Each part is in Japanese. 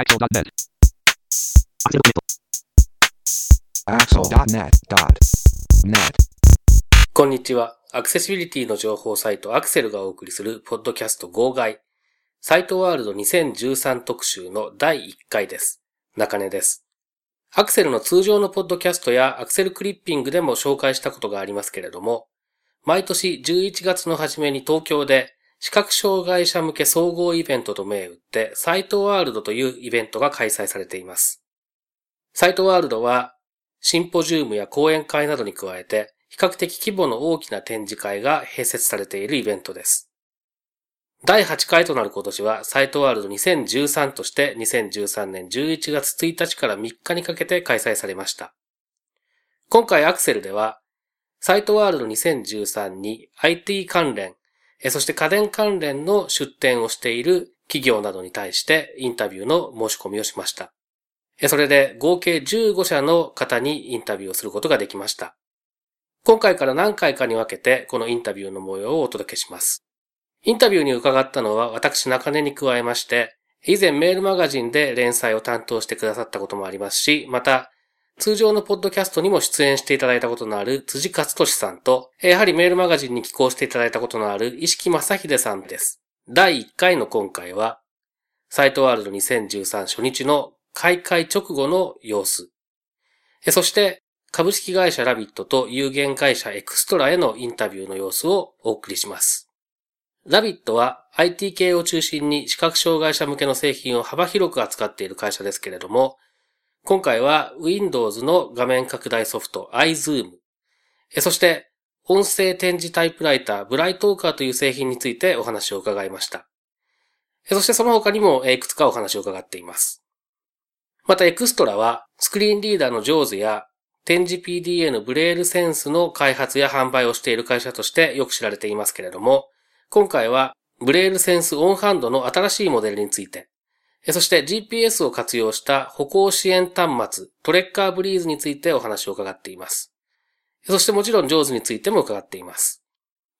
Axel.net. Axel.net.net. こんにちは。アクセシビリティの情報サイトアクセルがお送りするポッドキャスト号外。サイトワールド2013特集の第1回です。中根です。アクセルの通常のポッドキャストやアクセルクリッピングでも紹介したことがありますけれども、毎年11月の初めに東京で視覚障害者向け総合イベントと銘打ってサイトワールドというイベントが開催されています。サイトワールドはシンポジウムや講演会などに加えて、比較的規模の大きな展示会が併設されているイベントです。第8回となる今年は、サイトワールド2013として2013年11月1日から3日にかけて開催されました。今回アクセルでは、サイトワールド2013に IT 関連、そして家電関連の出展をしている企業などに対してインタビューの申し込みをしました。それで合計15社の方にインタビューをすることができました。今回から何回かに分けてこのインタビューの模様をお届けします。インタビューに伺ったのは私中根に加えまして、以前メールマガジンで連載を担当してくださったこともありますし、また通常のポッドキャストにも出演していただいたことのある辻勝利さんと、やはりメールマガジンに寄稿していただいたことのある石木正秀さんです。第1回の今回は、サイトワールド2013初日の開会直後の様子。そして、株式会社ラビットと有限会社エクストラへのインタビューの様子をお送りします。ラビットは IT 系を中心に視覚障害者向けの製品を幅広く扱っている会社ですけれども、今回は Windows の画面拡大ソフト iZoom、そして音声点字タイプライターブライトーカーという製品についてお話を伺いました。そしてその他にもいくつかお話を伺っています。またエクストラはスクリーンリーダーの JAWS や展示 PDA のブレールセンスの開発や販売をしている会社としてよく知られていますけれども、今回はブレールセンスオンハンドの新しいモデルについて、そして GPS を活用した歩行支援端末トレッカーブリーズについてお話を伺っています。そしてもちろん JAWS についても伺っています。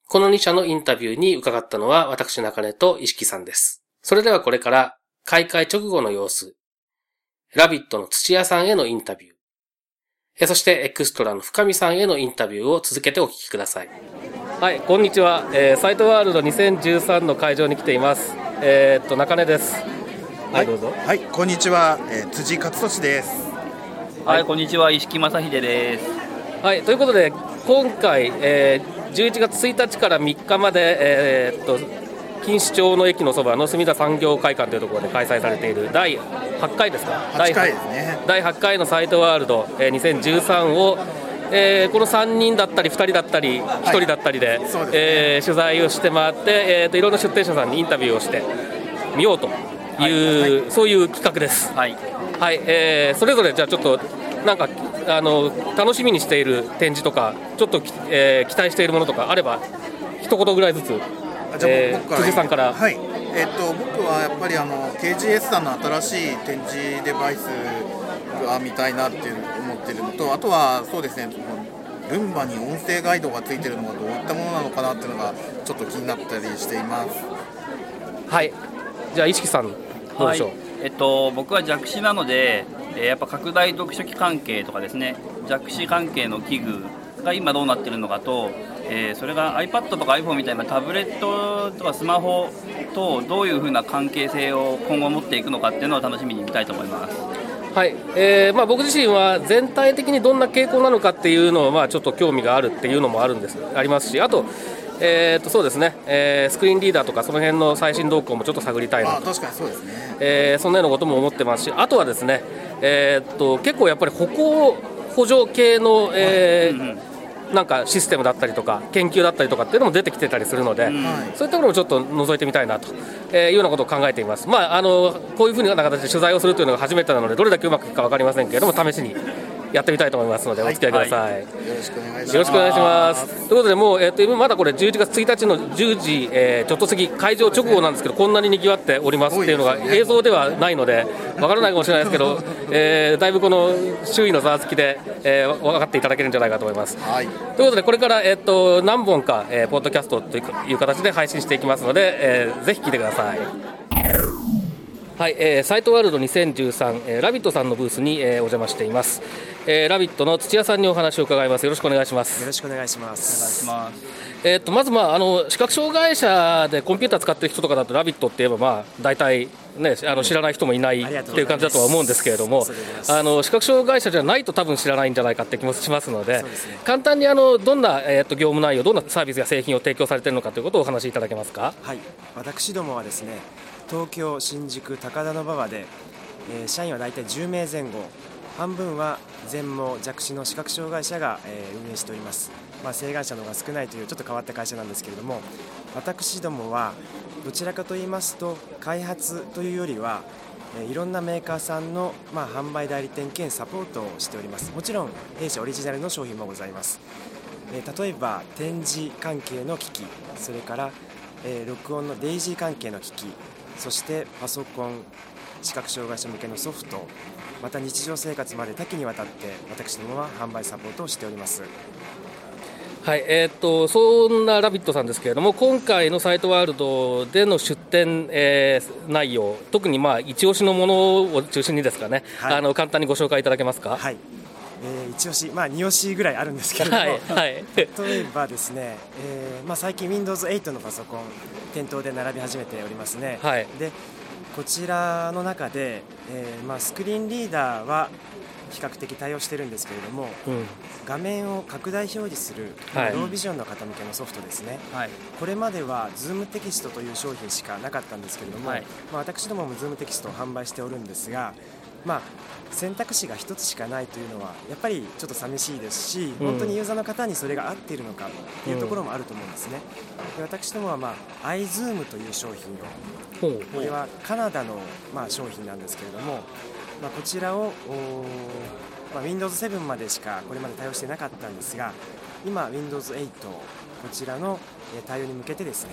この2社のインタビューに伺ったのは私中根と石木さんです。それではこれから開会直後の様子、ラビットの土屋さんへのインタビュー、そしてエクストラの深見さんへのインタビューを続けてお聞きください。はい、こんにちは。えーサイトワールド2013の会場に来ています。えーっと、中根です。はい、どうぞ。はい、こんにちは、えー辻勝利です。はい、こんにちは石木正秀です。はい、ということで、今回、えー11月1日から3日まで、えーっと、錦糸町の駅のそばの墨田産業会館というところで開催されている第8回ですか？8回ですね。第8回のサイトワールド、えー2013を、えーこの3人だったり2人だったり1人だったりで,、そうですねえー取材をして回って、えーといろんな出店者さんにインタビューをしてみようという、そういう企画です。はい、はい、えーそれぞれじゃあちょっとなんかあの楽しみにしている展示とかちょっとき、えー期待しているものとかあれば一言ぐらいずつ、あじゃあ、えー僕から辻さんから、はい。えっ、と僕はやっぱりあの KGS さんの新しい展示デバイスが見たいなっていう思ってるのと、あとはそうですね。ルンバに音声ガイドがついてるのがどういったものなのかなっていうのがちょっと気になったりしています。はい、じゃあ石木さんどうでしょう、はいえっと、僕は弱視なので、えーやっぱ拡大読書器関係とかですね。弱視関係の器具が今どうなってるのかと、えーそれが iPad とか iPhone みたいなタブレットとかスマホとどういうふうな関係性を今後持っていくのかっていうのを楽しみに見たいと思います。はい。えーまあ、僕自身は全体的にどんな傾向なのかっていうのを、まあ、ちょっと興味があるっていうのもあるんですありますしあと,、えー、とそうですね、えースクリーンリーダーとかその辺の最新動向もちょっと探りたいなあ、確かにそうですね。えーそんなようなことも思ってますし、あとはですね、えーっと結構やっぱり歩行補助系の、えーうんうんなんかシステムだったりとか、研究だったりとかっていうのも出てきてたりするので、はい。そういったところもちょっと覗いてみたいなと、えーいうようなことを考えています。まあ、あのこういうふうな形で取材をするというのが初めてなので、どれだけうまくいくか分かりませんけれども、試しにやってみたいと思いますので、お付き合いくださいよろしくお願いします。よろしくお願いします。ということで、もう、えっと今まだこれ、11月1日の10時、えーちょっと過ぎ、会場直後なんですけど、こんなに賑わっておりますっていうのが、映像ではないので、わからないかもしれないですけど、えーだいぶこの周囲のざわつきで、えー分かっていただけるんじゃないかと思います。はい。ということで、これから、えっと何本か、えーポッドキャストという形で配信していきますので、えーぜひ聞いてください。はい、えー、サイトワールド2013、えー、ラビットさんのブースに、えー、お邪魔しています、えー、ラビットの土屋さんにお話を伺います。よろしくお願いします。よろしくお願いします。お願いします。えー、とまず、まあ、あの視覚障害者でコンピューター使ってる人とかだと「ラビット!」って言えば、まあ、大体、ね、あの知らない人もいないっていう感じだとは思うんですけれどもあの視覚障害者じゃないと多分知らないんじゃないかって気もしますので、ね、簡単にあのどんな、えー、と業務内容どんなサービスや製品を提供されているのかということをお話しいただけますか？はい。私どもはですね東京新宿高田馬場で、えー、社員は大体10名前後。半分は全盲弱視の視覚障害者が、えー、運営しております、まあ、請願者の方が少ないというちょっと変わった会社なんですけれども私どもはどちらかと言いますと開発というよりは、え、いろんなメーカーさんの、まあ、販売代理店兼サポートをしております。もちろん弊社オリジナルの商品もございます、えー、例えば展示関係の機器それから、え、録音のデイジー関係の機器そしてパソコン視覚障害者向けのソフトまた日常生活まで多岐にわたって私どもは販売サポートをしておりますはいえーと、そんな「ラビット!」さんですけれども今回のサイトワールドでの出展、えー、内容特にまあ一押しのものを中心にですかね、はい、あの簡単にご紹介いただけますか？はいえー、一押し、まあ、二押しぐらいあるんですけれども、はいはい、例えばですね、えーまあ、最近 Windows8 のパソコン店頭で並び始めておりますね、はい、でこちらの中で、えーまあ、スクリーンリーダーは比較的対応してるんですけれども、うん、画面を拡大表示する、ロービジョンの方向けのソフトですね、はい、これまでは Zoom テキストという商品しかなかったんですけれども、はい、まあ、私どもも Zoom テキストを販売しておるんですが、まあ、選択肢が1つしかないというのはやっぱりちょっと寂しいですし、本当にユーザーの方にそれが合っているのかっていうところもあると思うんですね。で私どもは、まあ、iZoom という商品をこれはカナダの、まあ、商品なんですけれども、まあ、こちらをまあ、Windows 7までしかこれまで対応してなかったんですが今 Windows 8こちらの対応に向けてですね、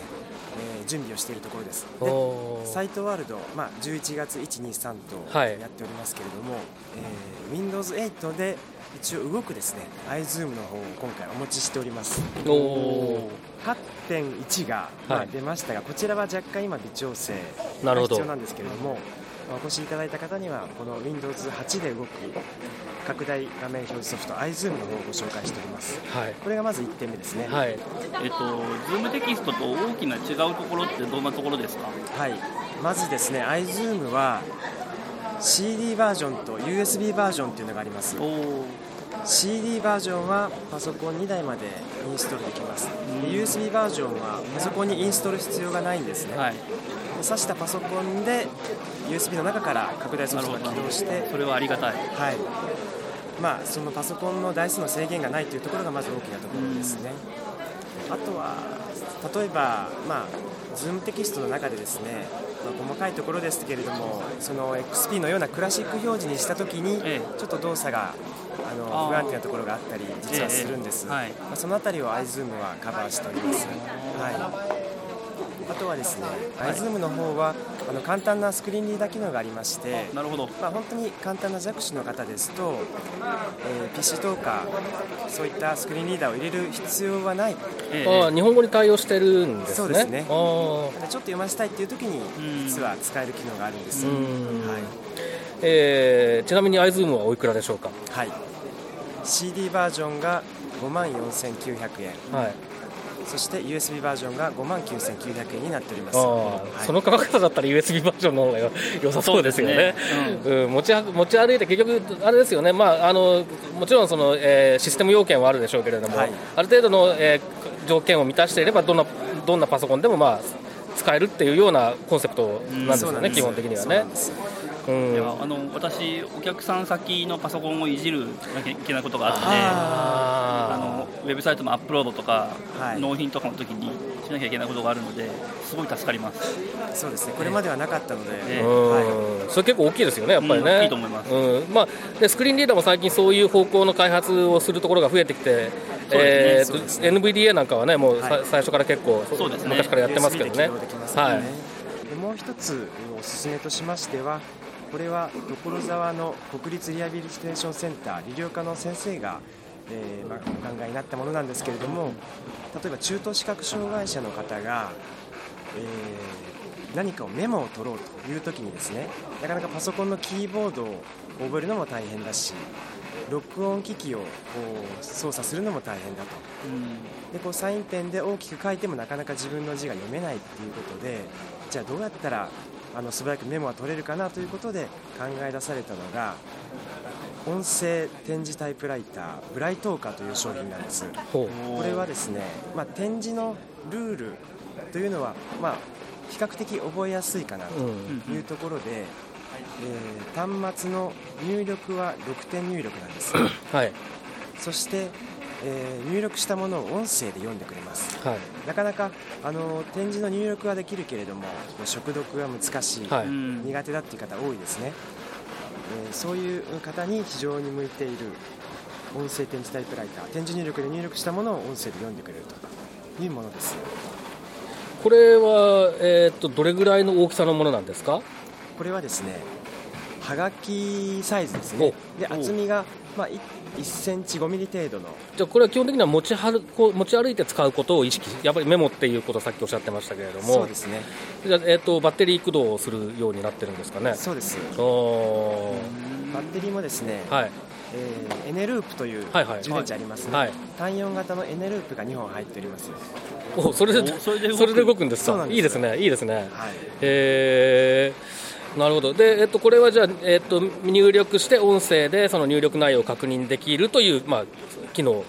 えー、準備をしているところです。でサイトワールド、まあ、11月123とやっておりますけれども、はい、えー、Windows 8で一応動くですね iZoom の方を今回お持ちしております。8.1が、まあ、出ましたが、はい、こちらは若干今微調整が必要なんですけれどもお越しいただいた方にはこの Windows8 で動く拡大画面表示ソフト iZoom の方をご紹介しております、はい、これがまず1点目ですね、はい、えっと Zoom テキストと大きな違うところってどんなところですか？はい。まずですね iZoom は CD バージョンと USB バージョンというのがあります。CD バージョンはパソコン2台までインストールできます、うん、USB バージョンはパソコンにインストール必要がないんですね、はい、挿したパソコンで USB の中から拡大ソフトが起動してそれはありがたい、はいまあ、そのパソコンの台数の制限がないというところがまず大きなところですね、うん、あとは例えば、まあ、Zoom テキストの中でですね、まあ、細かいところですけれどもその XP のようなクラシック表示にしたときに、ちょっと動作があの不安定なところがあったり実はするんです、はい、まあ、その辺りを iZoom はカバーしております。はい。あとはですね、はい、iZoom の方はあの簡単なスクリーンリーダー機能がありましてなるほど、まあ、本当に簡単な弱視の方ですと、えー、PC トーカーそういったスクリーンリーダーを入れる必要はない、えー、あ日本語に対応してるんですね。そうですね。ちょっと読ませたいっていう時に実は使える機能があるんです、はい。えー、ちなみに iZoom はおいくらでしょうか？はい。CD バージョンが5万4900円、はいそして USB バージョンが5万9900円になっております、はい、その価格だったら USB バージョンの方が良さそうですよね、ね。うん、うん、持ち持ち歩いて結局、あれですよね、まあ、あのもちろんその、えー、システム要件はあるでしょうけれども、はい、ある程度の、えー、条件を満たしていればどんな、どんなパソコンでも、まあ、使えるっていうようなコンセプトなんですよね、うん、基本的にはね。うん、いやあの私、お客さん先のパソコンをいじるなきゃいけないことがあってあのウェブサイトのアップロードとか、はい、納品とかの時にしなきゃいけないことがあるのですごい助かります。そうですね。これまではなかったので、えー、はい、それ結構大きいですよねやっぱりね、うん、いいと思います、うん。まあ、でスクリーンリーダーも最近そういう方向の開発をするところが増えてきて、ね。えーね、NVDA なんかはねもう、はい、最初から結構そうです、ね、昔からやってますけどね。はい、もう一つおすすめとしましてはこれは所沢の国立リハビリテーションセンター理療科の先生が、えーまあ、お考えになったものなんですけれども例えば中等視覚障害者の方が、えー、何かをメモを取ろうという時にですねなかなかパソコンのキーボードを覚えるのも大変だし録音機器を操作するのも大変だと、うん、でこうサインペンで大きく書いてもなかなか自分の字が読めないっていうことでじゃあどうやったらあの素早くメモは取れるかなということで考え出されたのが音声展示タイプライターブライトーカーという商品なんです。これはですね、まあ、展示のルールというのは、まあ、比較的覚えやすいかなというところで、えー、端末の入力は6点入力なんです、はい、そして、えー、入力したものを音声で読んでくれます、はい、なかなかあの展示の入力はできるけれども食読は難しい、はい、苦手だっていう方多いですね、えー、そういう方に非常に向いている音声展示タイプライター展示入力で入力したものを音声で読んでくれるというものです。これは、えーと、どれぐらいの大きさのものなんですか？これはですねはがきサイズですね。で厚みが、まあ、1センチ5ミリ程度の。じゃあこれは基本的には持ちはるこう持ち歩いて使うことを意識やっぱりメモっていうことをさっきおっしゃってましたけれども。そうですね。じゃあ、えーと、バッテリー駆動をするようになってるんですかね。そうです。おバッテリーもですね、はい。えー、エネループという充電池ありますね、はい。はい、単4型のエネループが2本入っております。おそれでそれで動くんですか？いいですねいいですね、はい、えー、なるほどで、えっと、これはじゃあ、えっと、入力して音声でその入力内容を確認できるという、まあ、機能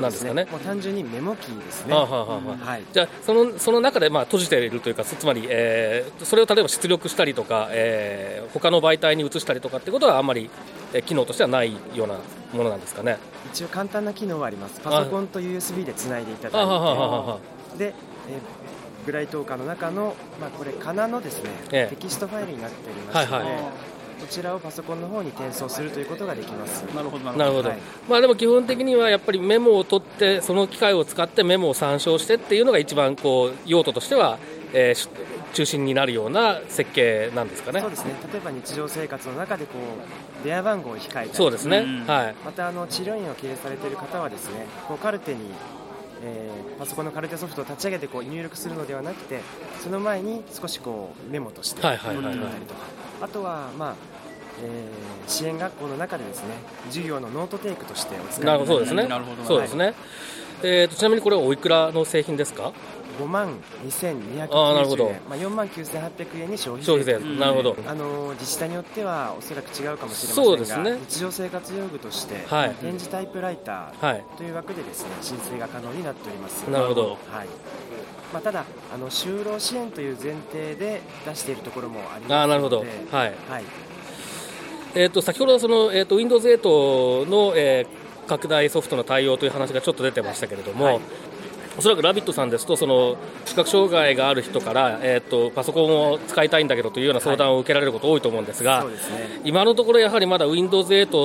なんですかね。もう単純にメモキーですね。はあはあはい、じゃあそのその中でまあ閉じているというかつまり、えー、それを例えば出力したりとか、えー、他の媒体に移したりとかってことはあんまり、えー、機能としてはないようなものなんですかね。一応簡単な機能はあります。パソコンと USB でつないでいただいて、で、えー、グライトーカーの中のまあこれカナのですね、えテキストファイルになっておりますので。はいはい。こちらをパソコンの方に転送するということができます。なるほど。なるほど、はい、まあ、でも基本的にはやっぱりメモを取ってその機械を使ってメモを参照してっていうのが一番こう用途としては、えー、中心になるような設計なんですかね。そうですね。例えば日常生活の中でこう電話番号を控えたそうですね、はい、またあの治療院を経営されている方はですねこうカルテにえー、パソコンのカルテソフトを立ち上げてこう入力するのではなくてその前に少しこうメモとして取ってみたりとか、あとは、まあえー、支援学校の中でですね授業のノートテイクとしてお使いなる。そうですね。そうですね。えーと、ちなみにこれはおいくらの製品ですか？5万2290円。まあ、4万9800円に消費税。なるほど。あの自治体によってはおそらく違うかもしれませんがそうです、ね、日常生活用具として、はい、展示タイプライターという枠でですね申請が可能になっております。なるほど、はい。まあ、ただあの就労支援という前提で出しているところもありますので。あなるほど。はい、はい。えーと、先ほどその、えーと、Windows 8の、えー、拡大ソフトの対応という話がちょっと出てましたけれども、はい、おそらくラビットさんですとその視覚障害がある人から、えーと、パソコンを使いたいんだけどというような相談を受けられること多いと思うんですが、はいすね、今のところやはりまだ Windows 8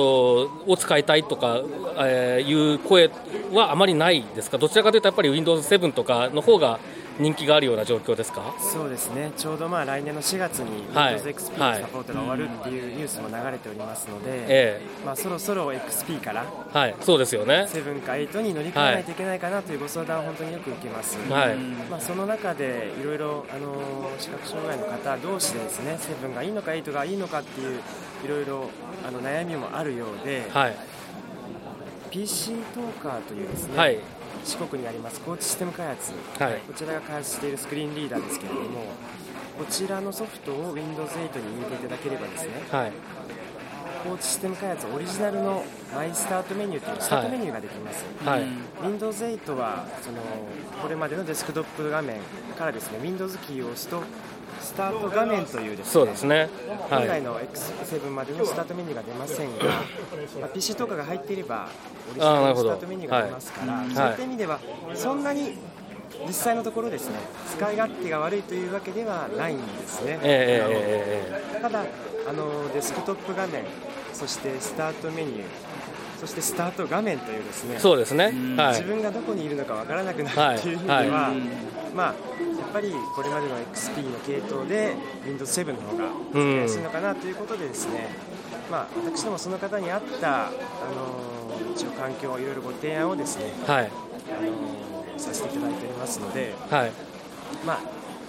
を使いたいとか、えー、いう声はあまりないですか？どちらかというとやっぱり Windows 7とかの方が人気があるような状況ですか？そうですね、ちょうどまあ来年の4月に Windows XP のサポートが終わるっていうニュースも流れておりますので、えまあ、そろそろ XP から、はい、そうですよね。7か8に乗り換えないといけないかなというご相談を本当によく受けます、はい。まあ、その中でいろいろ視覚障害の方同士でですね7がいいのか8がいいのかっていういろいろあの悩みもあるようで、はい、PC トーカーというですね、はい四国にあります高知システム開発、はい、こちらが開発しているスクリーンリーダーですけれどもこちらのソフトを Windows8 に入れていただければですね、はい、高知システム開発オリジナルのマイスタートメニューというスタートメニューができます、はい、Windows8 はそのこれまでのデスクトップ画面からですね Windows キーを押すとスタート画面というですねそうですね、はい、本来の X7 までのスタートメニューが出ませんが、まあ、PC とかが入っていればオリジナルのスタートメニューが出ますから、はい、そういった意味ではそんなに実際のところですね使い勝手が悪いというわけではないんですね、えー、ただあのデスクトップ画面そしてスタートメニューそしてスタート画面というですねそうですね、はい、自分がどこにいるのかわからなくなるという意味では、はい。はい、まあ、ぱりこれまでの XP の系統で Windows 7の方が使いやすいのかなということでですね、まあ、私どもその方に合った、あの一応環境いろいろご提案をですね、はい、あのさせていただいておりますので、はい、まあ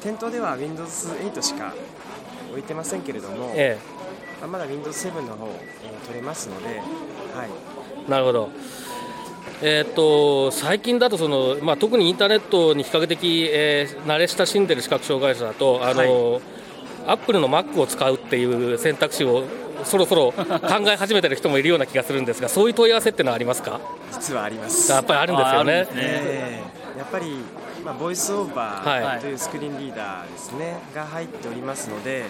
店頭では Windows8 しか置いてませんけれども、ええ、まだ Windows7 の方、えー、取れますので、はい、なるほど。えーと、最近だとその、まあ、特にインターネットに比較的、えー、慣れ親しんでる視覚障害者だとあの、はい、アップルの Mac を使うっていう選択肢をそろそろ考え始めてる人もいるような気がするんですがそういう問い合わせってのはありますか？実はあります。やっぱりあるんですよね、ねえー、やっぱり、まあ、ボイスオーバーというスクリーンリーダーですね、が入っておりますので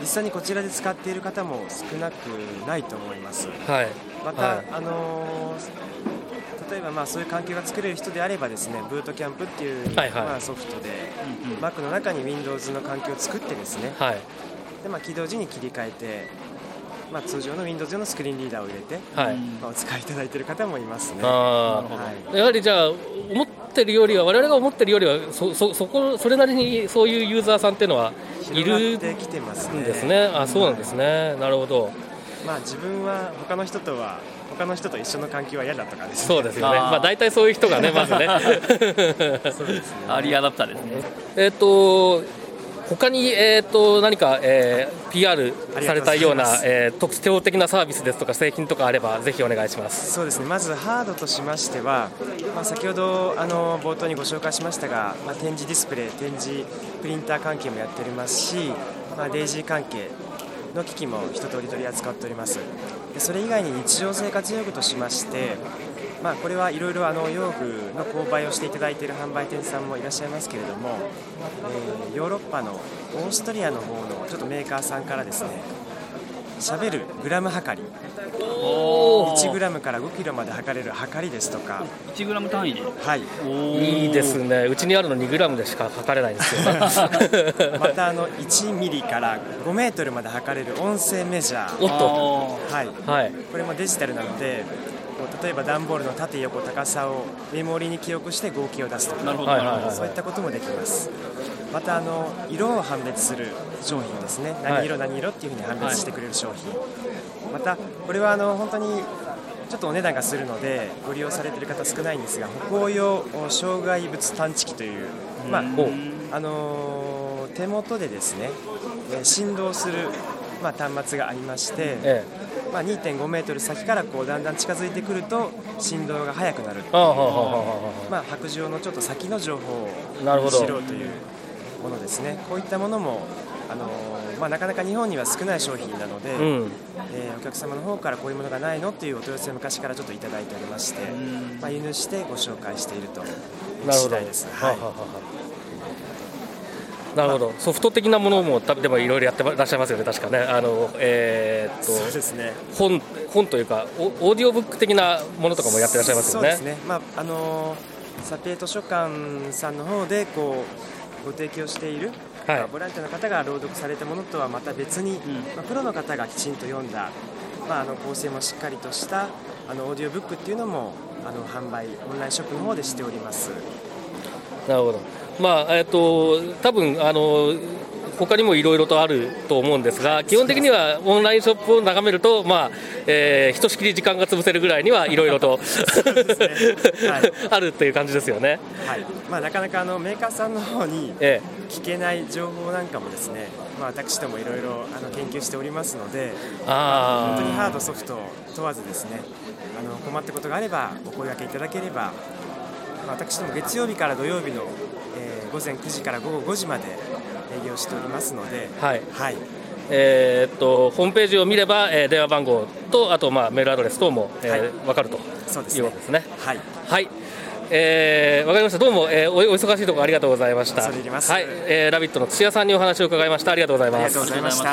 実際にこちらで使っている方も少なくないと思います、はい、また、はい、あのー、例えばまあそういう環境が作れる人であればですねブートキャンプっていう、はいはい、まあ、ソフトで、うんうん、Mac の中に Windows の環境を作ってですね、はい、でまあ、起動時に切り替えてまあ、通常の Windows 用のスクリーンリーダーを入れて、はい。まあ、お使いいただいている方もいますね。はい、やはりじゃあ思ってるよりは我々が思ってるよりはそそそこそれなりにそういうユーザーさんっていうのはいるんですね。あそうなんですね、なるほど。まあ、自分は他の人とは他の人と一緒の環境は嫌だとかです、ね、そうですよね。まあ大体そういう人がね まずね。そうですね。アーリーアダプターですね。えっ、と他に、えーと、何か、えー、PR されたような、えー、特徴的なサービスですとか製品とかあればぜひお願いしますそうですねまずハードとしましては、まあ、先ほどあの冒頭にご紹介しましたが、まあ、展示ディスプレイ展示プリンター関係もやっておりますし、まあ、デイジー関係の機器も一通り取り扱っております。でそれ以外に日常生活用具としましてまあ、これはいろいろあの用具の購買をしていただいている販売店さんもいらっしゃいますけれども、えー、ヨーロッパのオーストリアの方のちょっとメーカーさんからですねしゃべるグラム測り。1グラムから5キロまで測れる測りですとか。1グラム単位で？はい。いいですね。うちにあるの2グラムでしか測れないんですよ またあの1ミリから5メートルまで測れる音声メジャー。おっと。はい、はい、これもデジタルなので例えば段ボールの縦横高さをメモリに記憶して合計を出すとか。そういったこともできますまたあの色を判別する商品ですね何色何色っていうふうに判別してくれる商品、またこれはあの本当にちょっとお値段がするのでご利用されている方少ないんですが歩行用障害物探知機という、まああの手元でですね振動する、まあ、端末がありまして、ええ。まあ、2.5メートル先からこうだんだん近づいてくると振動が速くなるまあ、白状のちょっと先の情報を知ろうというものですね。こういったものもあのまあ、なかなか日本には少ない商品なので、うん、えー、お客様の方からこういうものがないのっていうお問い合わせを昔からちょっといただいておりまして、まあ、輸入してご紹介しているという次第です。はい。なるほど、ソフト的なものもでもいろいろやってらっしゃいますよね、確かね。あのえー、っとそうですね。本本というかオ、オーディオブック的なものとかもやってらっしゃいますよね。そうですね。まああの査定図書館さんの方でこうご提供している、はい、ボランティアの方が朗読されたものとはまた別に、うん、まあ、プロの方がきちんと読んだ、まあ、あの構成もしっかりとしたあのオーディオブックっていうのもあの販売オンラインショップの方でしております。なるほど。まあえっと多分あの他にもいろいろとあると思うんですが、基本的にはオンラインショップを眺めると、まあえー、ひとしきり時間が潰せるぐらいには いろいろとあるっていう感じですよね、はい。まあ、なかなかあのメーカーさんの方に聞けない情報なんかもですね、まあ、私どもいろいろ研究しておりますので、あ本当にハード、ソフト問わずですねあの困ったことがあればお声がけいただければ、私ども月曜日から土曜日の午前9時から午後5時まで営業しておりますので、はい、はい、えー、っとホームページを見れば、えー、電話番号とあと、まあ、メールアドレス等も、えーはい、分かるとそうです、ね、いうわけですね。はい、はいえー、わかりました。どうも、えー、おお忙しいところありがとうございました。はい、えー、ラビットの土屋さんにお話を伺いました。ありがとうございます。ありがとうございました。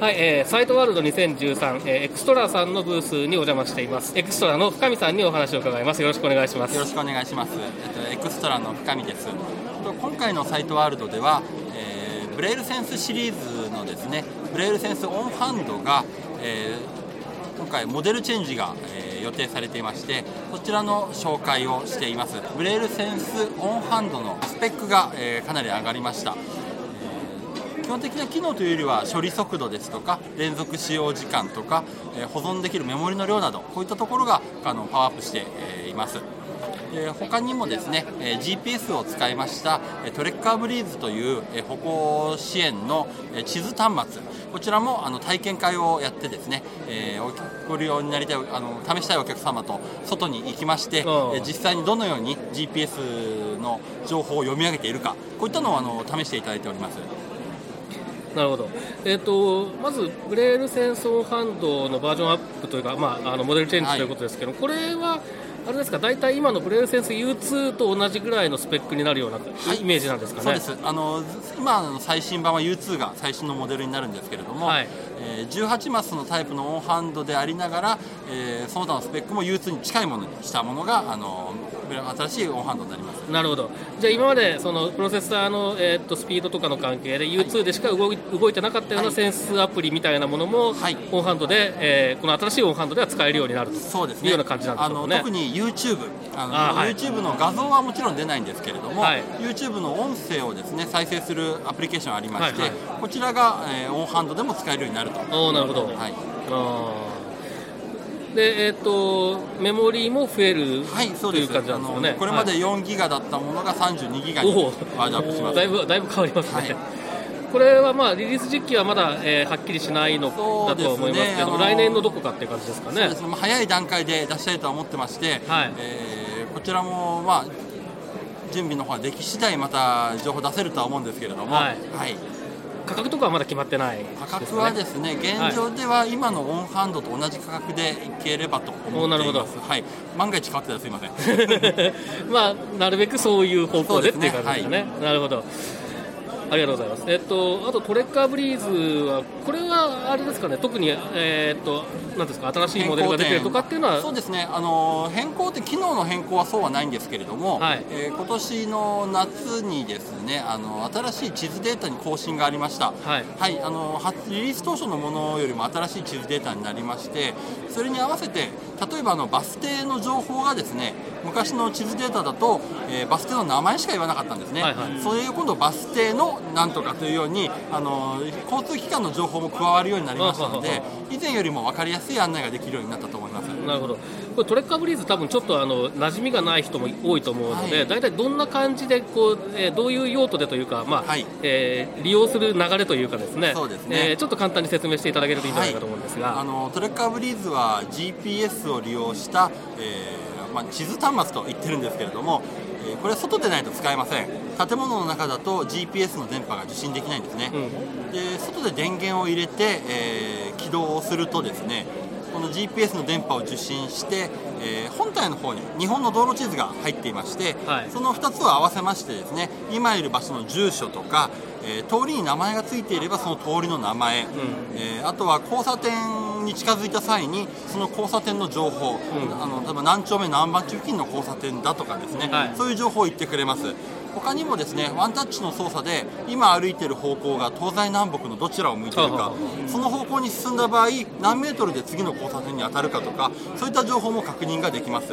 はい、えー、サイトワールド2013、えー、エクストラさんのブースにお邪魔しています。エクストラの深見さんにお話を伺います。よろしくお願いします。よろしくお願いします。えっと、エクストラの深見です。と今回のサイトワールドでは、えー、ブレイルセンスシリーズのですねブレイルセンスオンハンドが、えー、今回モデルチェンジが、えー、予定されていましてこちらの紹介をしています。ブレイルセンスオンハンドのスペックが、えー、かなり上がりました。基本的な機能というよりは処理速度ですとか連続使用時間とか、え保存できるメモリの量などこういったところがあのパワーアップして、えいます。で他にもですね、え GPS を使いましたトレッカーブリーズという、え歩行支援の地図端末こちらもあの体験会をやってですね、えー、ご利用になりたいあの試したいお客様と外に行きまして、え実際にどのように GPS の情報を読み上げているかこういったのをあの試していただいております。なるほど、えーと、まずブレールセンソーハンドのバージョンアップというか、まあ、あのモデルチェンジということですけど、はい、これはあれですか大体今のブレールセンス U2 と同じぐらいのスペックになるようなイメージなんですかね、はい、そうです。あの今の最新版は U2 が最新のモデルになるんですけれども、はい、えー、18マスのタイプのオンハンドでありながら、えー、その他のスペックも U2 に近いものにしたものがあの新しいオンハンドになります。なるほど。じゃあ今までそのプロセッサーの、えー、っとスピードとかの関係で U2 でしか動い,、動いてなかったようなセンスアプリみたいなものも、はい、オンハンドで、えー、この新しいオンハンドでは使えるようになるとそうです、ね、いうような感じなんですね？あの特に YouTube あのあ、はい、YouTube の画像はもちろん出ないんですけれども、はい、YouTube の音声をですね再生するアプリケーションありまして、はいはい、こちらが、えー、オンハンドでも使えるようになると。おなるほど、はい、あで、えーと、メモリーも増える、はい、そういう感じなんですよね。これまで4ギガだったものが32ギガにバージョンアップします。だいぶだいぶ変わりますね、はい、これはまあリリース時期はまだ、えー、はっきりしないのだと思いますけど、ね、来年のどこかっていう感じですかね。そう早い段階で出したいとは思ってまして、はい。えー、こちらもまあ準備の方はでき次第また情報出せるとは思うんですけれども、はい、はい。価格とかはまだ決まってない、ね、価格はですね現状では今のオンハンドと同じ価格でいければと思っています、はい、万が一変わってたらすみません。まあなるべくそういう方向でっていう感じですね、はい、なるほどありがとうございます。えっと、あとトレッカーブリーズは、これはあれですかね、特に、えー、っと、なんですか、新しいモデルが出てるとかっていうのは。そうですね、あの変更って機能の変更はそうはないんですけれども、はい、えー、今年の夏にですね、あの新しい地図データに更新がありました。はい、はい、あのリリース当初のものよりも新しい地図データになりまして、それに合わせて、例えばあのバス停の情報がですね、昔の地図データだと、えー、バス停の名前しか言わなかったんですね。はいはい、それを今度バス停のなんとかというようにあの交通機関の情報も加わるようになりましたので以前よりも分かりやすい案内ができるようになったと思います。なるほど。これトレッカーブリーズ多分ちょっとあの馴染みがない人も多いと思うので、はい、大体どんな感じでこう、えー、どういう用途でというか、まあはい、えー、利用する流れというかですね。そうですね、えー、ちょっと簡単に説明していただけるといいんじゃないかと思うんですが、はい、あのトレッカーブリーズは GPS を利用した、えーまあ、地図端末と言ってるんですけれどもえこれは外でないと使えません。建物の中だと GPS の電波が受信できないんですね、うん、で外で電源を入れて、えー、起動をするとですねこの GPS の電波を受信して、えー、本体の方に日本の道路地図が入っていまして、はい、その2つを合わせましてですね今いる場所の住所とか、えー、通りに名前が付いていればその通りの名前、うん、えー、あとは交差点に近づいた際にその交差点の情報、うん、あの例えば何丁目何番地付近の交差点だとかですね、はい、そういう情報を言ってくれます。他にもですねワンタッチの操作で今歩いている方向が東西南北のどちらを向いているかその方向に進んだ場合何メートルで次の交差点に当たるかとかそういった情報も確認ができます。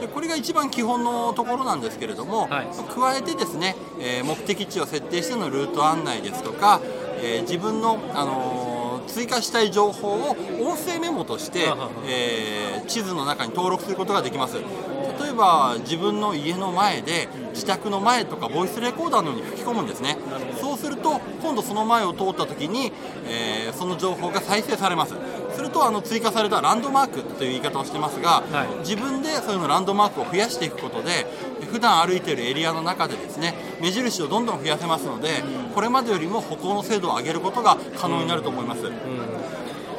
でこれが一番基本のところなんですけれども、はい、加えてですね、えー、目的地を設定してのルート案内ですとか、えー、自分の、あのー、追加したい情報を音声メモとして、えー、地図の中に登録することができます。例えば自分の家の前で自宅の前とかボイスレコーダーのように吹き込むんですね。そうすると今度その前を通った時に、えー、その情報が再生されますするとあの追加されたランドマークという言い方をしてますが、はい、自分でそういうのランドマークを増やしていくことで普段歩いているエリアの中でですね目印をどんどん増やせますのでこれまでよりも歩行の精度を上げることが可能になると思います。うんうん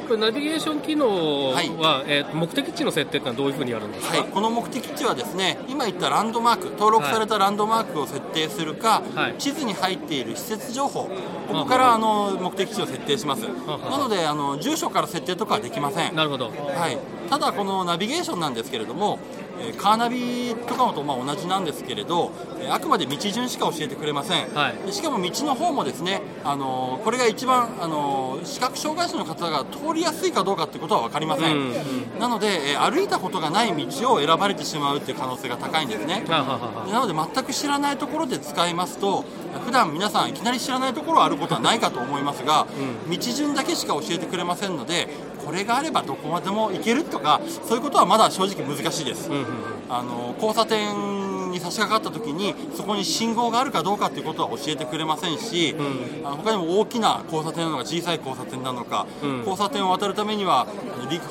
これナビゲーション機能は、はい、えー、目的地の設定ってのはどういうふうにやるんですか、はい、この目的地はですね今言ったランドマーク登録されたランドマークを設定するか、はい、地図に入っている施設情報。ここからあの目的地を設定します。なのであの住所から設定とかはできません。なるほど、はい、ただこのナビゲーションなんですけれどもえカーナビとかとまあ同じなんですけれど、えあくまで道順しか教えてくれません、はい、しかも道の方もですね、あのこれが一番、あの視覚障害者の方が通りやすいかどうかってことは分かりません、うんうん、なので、え歩いたことがない道を選ばれてしまうっていう可能性が高いんですね。なので全く知らないところで使いますと普段皆さんいきなり知らないところを歩くことはないかと思いますが、うん、道順だけしか教えてくれませんのでこれがあればどこまでも行けるとかそういうことはまだ正直難しいです、うんうん、あの交差点に差し掛かった時にそこに信号があるかどうかということは教えてくれませんし、うん、あの他にも大きな交差点なのか小さい交差点なのか、うん、交差点を渡るためには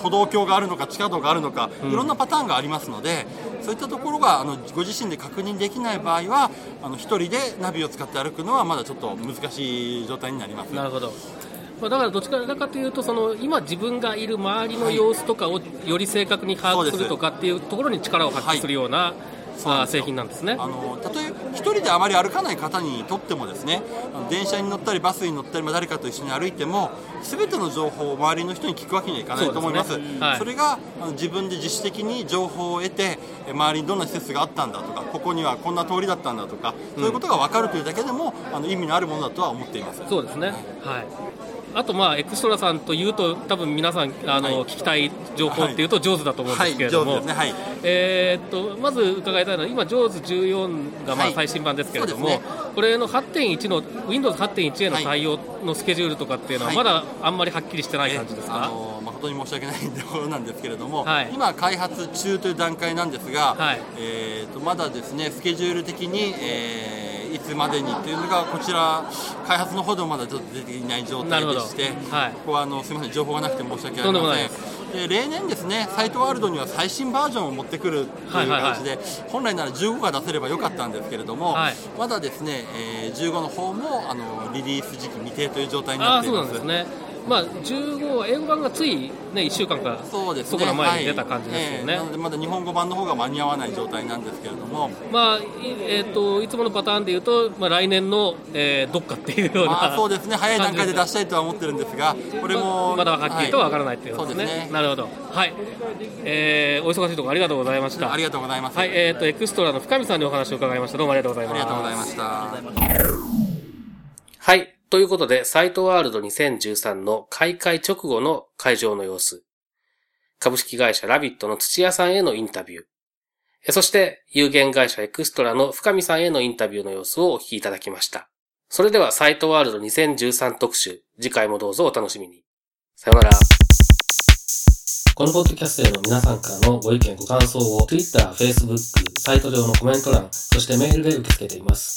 歩道橋があるのか地下道があるのか、いろんなパターンがありますのでそういったところがあのご自身で確認できない場合はあの1人でナビを使って歩くのはまだちょっと難しい状態になります。なるほどまあ、だからどちらかというとその今自分がいる周りの様子とかをより正確に把握す。るとかっていうところに力を発揮するような、あ製品なんですね。あのたとえ1人であまり歩かない方にとってもですね電車に乗ったりバスに乗ったり、まあ、誰かと一緒に歩いても全ての情報を周りの人に聞くわけにはいかないと思います。そ、ねはい、それがあの自分で自主的に情報を得て周りにどんな施設があったんだとかここにはこんな通りだったんだとか、そういうことが分かるというだけでもあの意味のあるものだとは思っています。そうですね。はいあとまあエクストラさんというと多分皆さんあの、はい、聞きたい情報っていうと上手だと思うんですけれども、はいえっとまず伺いたいのは今上手14がまあ最新版ですけれども、ね、これの8.1の Windows8.1 への対応のスケジュールとかっていうのはまだあんまりはっきりしてない感じですか、あの誠に申し訳ないところなんですけれども、今開発中という段階なんですが、えー、とまだですねスケジュール的に、えーいつまでにっていうのがこちら開発の方でもまだちょっと出ていない状態でして、はい、ここはあのすみません情報がなくて申し訳ありません。で例年です。ねサイトワールドには最新バージョンを持ってくるという感じで、本来なら15が出せればよかったんですけれども、はい、まだですね、えー、15の方もあのリリース時期未定という状態になっています。そうなんですねまあ、15英語版がつい、ね、1週間かそうです、ね、そこら前に出た感じですよね、はい。えー、なのでまだ日本語版の方が間に合わない状態なんですけれども、まあえーと、いつものパターンでいうと、まあ、来年の、えー、どっかっていうような、まあ、そうですね。早い段階で出したいとは思ってるんですがこれも、まだはっきりとは分からないっていうことですね。はい、すね。なるほど、はい。えー、お忙しいところありがとうございました。ありがとうございます、はいえーと、エクストラの深見さんにお話を伺いました。どうもありがとうございましたありがとうございました。はいということで、サイトワールド2013の開会直後の会場の様子。株式会社ラビットの土屋さんへのインタビュー。そして、有限会社エクストラの深見さんへのインタビューの様子をお聞きいただきました。それでは、サイトワールド2013特集、次回もどうぞお楽しみに。さよなら。このポッドキャストへの皆さんからのご意見ご感想を Twitter、Facebook、サイト上のコメント欄、そしてメールで受け付けています。